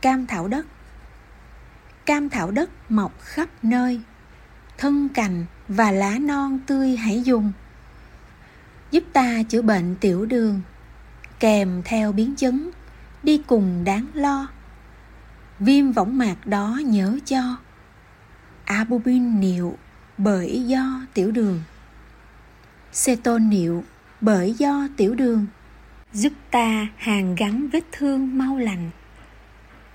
cam thảo đất. Cam thảo đất mọc khắp nơi. Thân cành và lá non tươi hãy dùng. Giúp ta chữa bệnh tiểu đường, kèm theo biến chứng, đi cùng đáng lo. Viêm võng mạc đó nhớ cho. Albumin niệu bởi do tiểu đường. Ceton niệu bởi do tiểu đường. Giúp ta hàn gắn vết thương mau lành.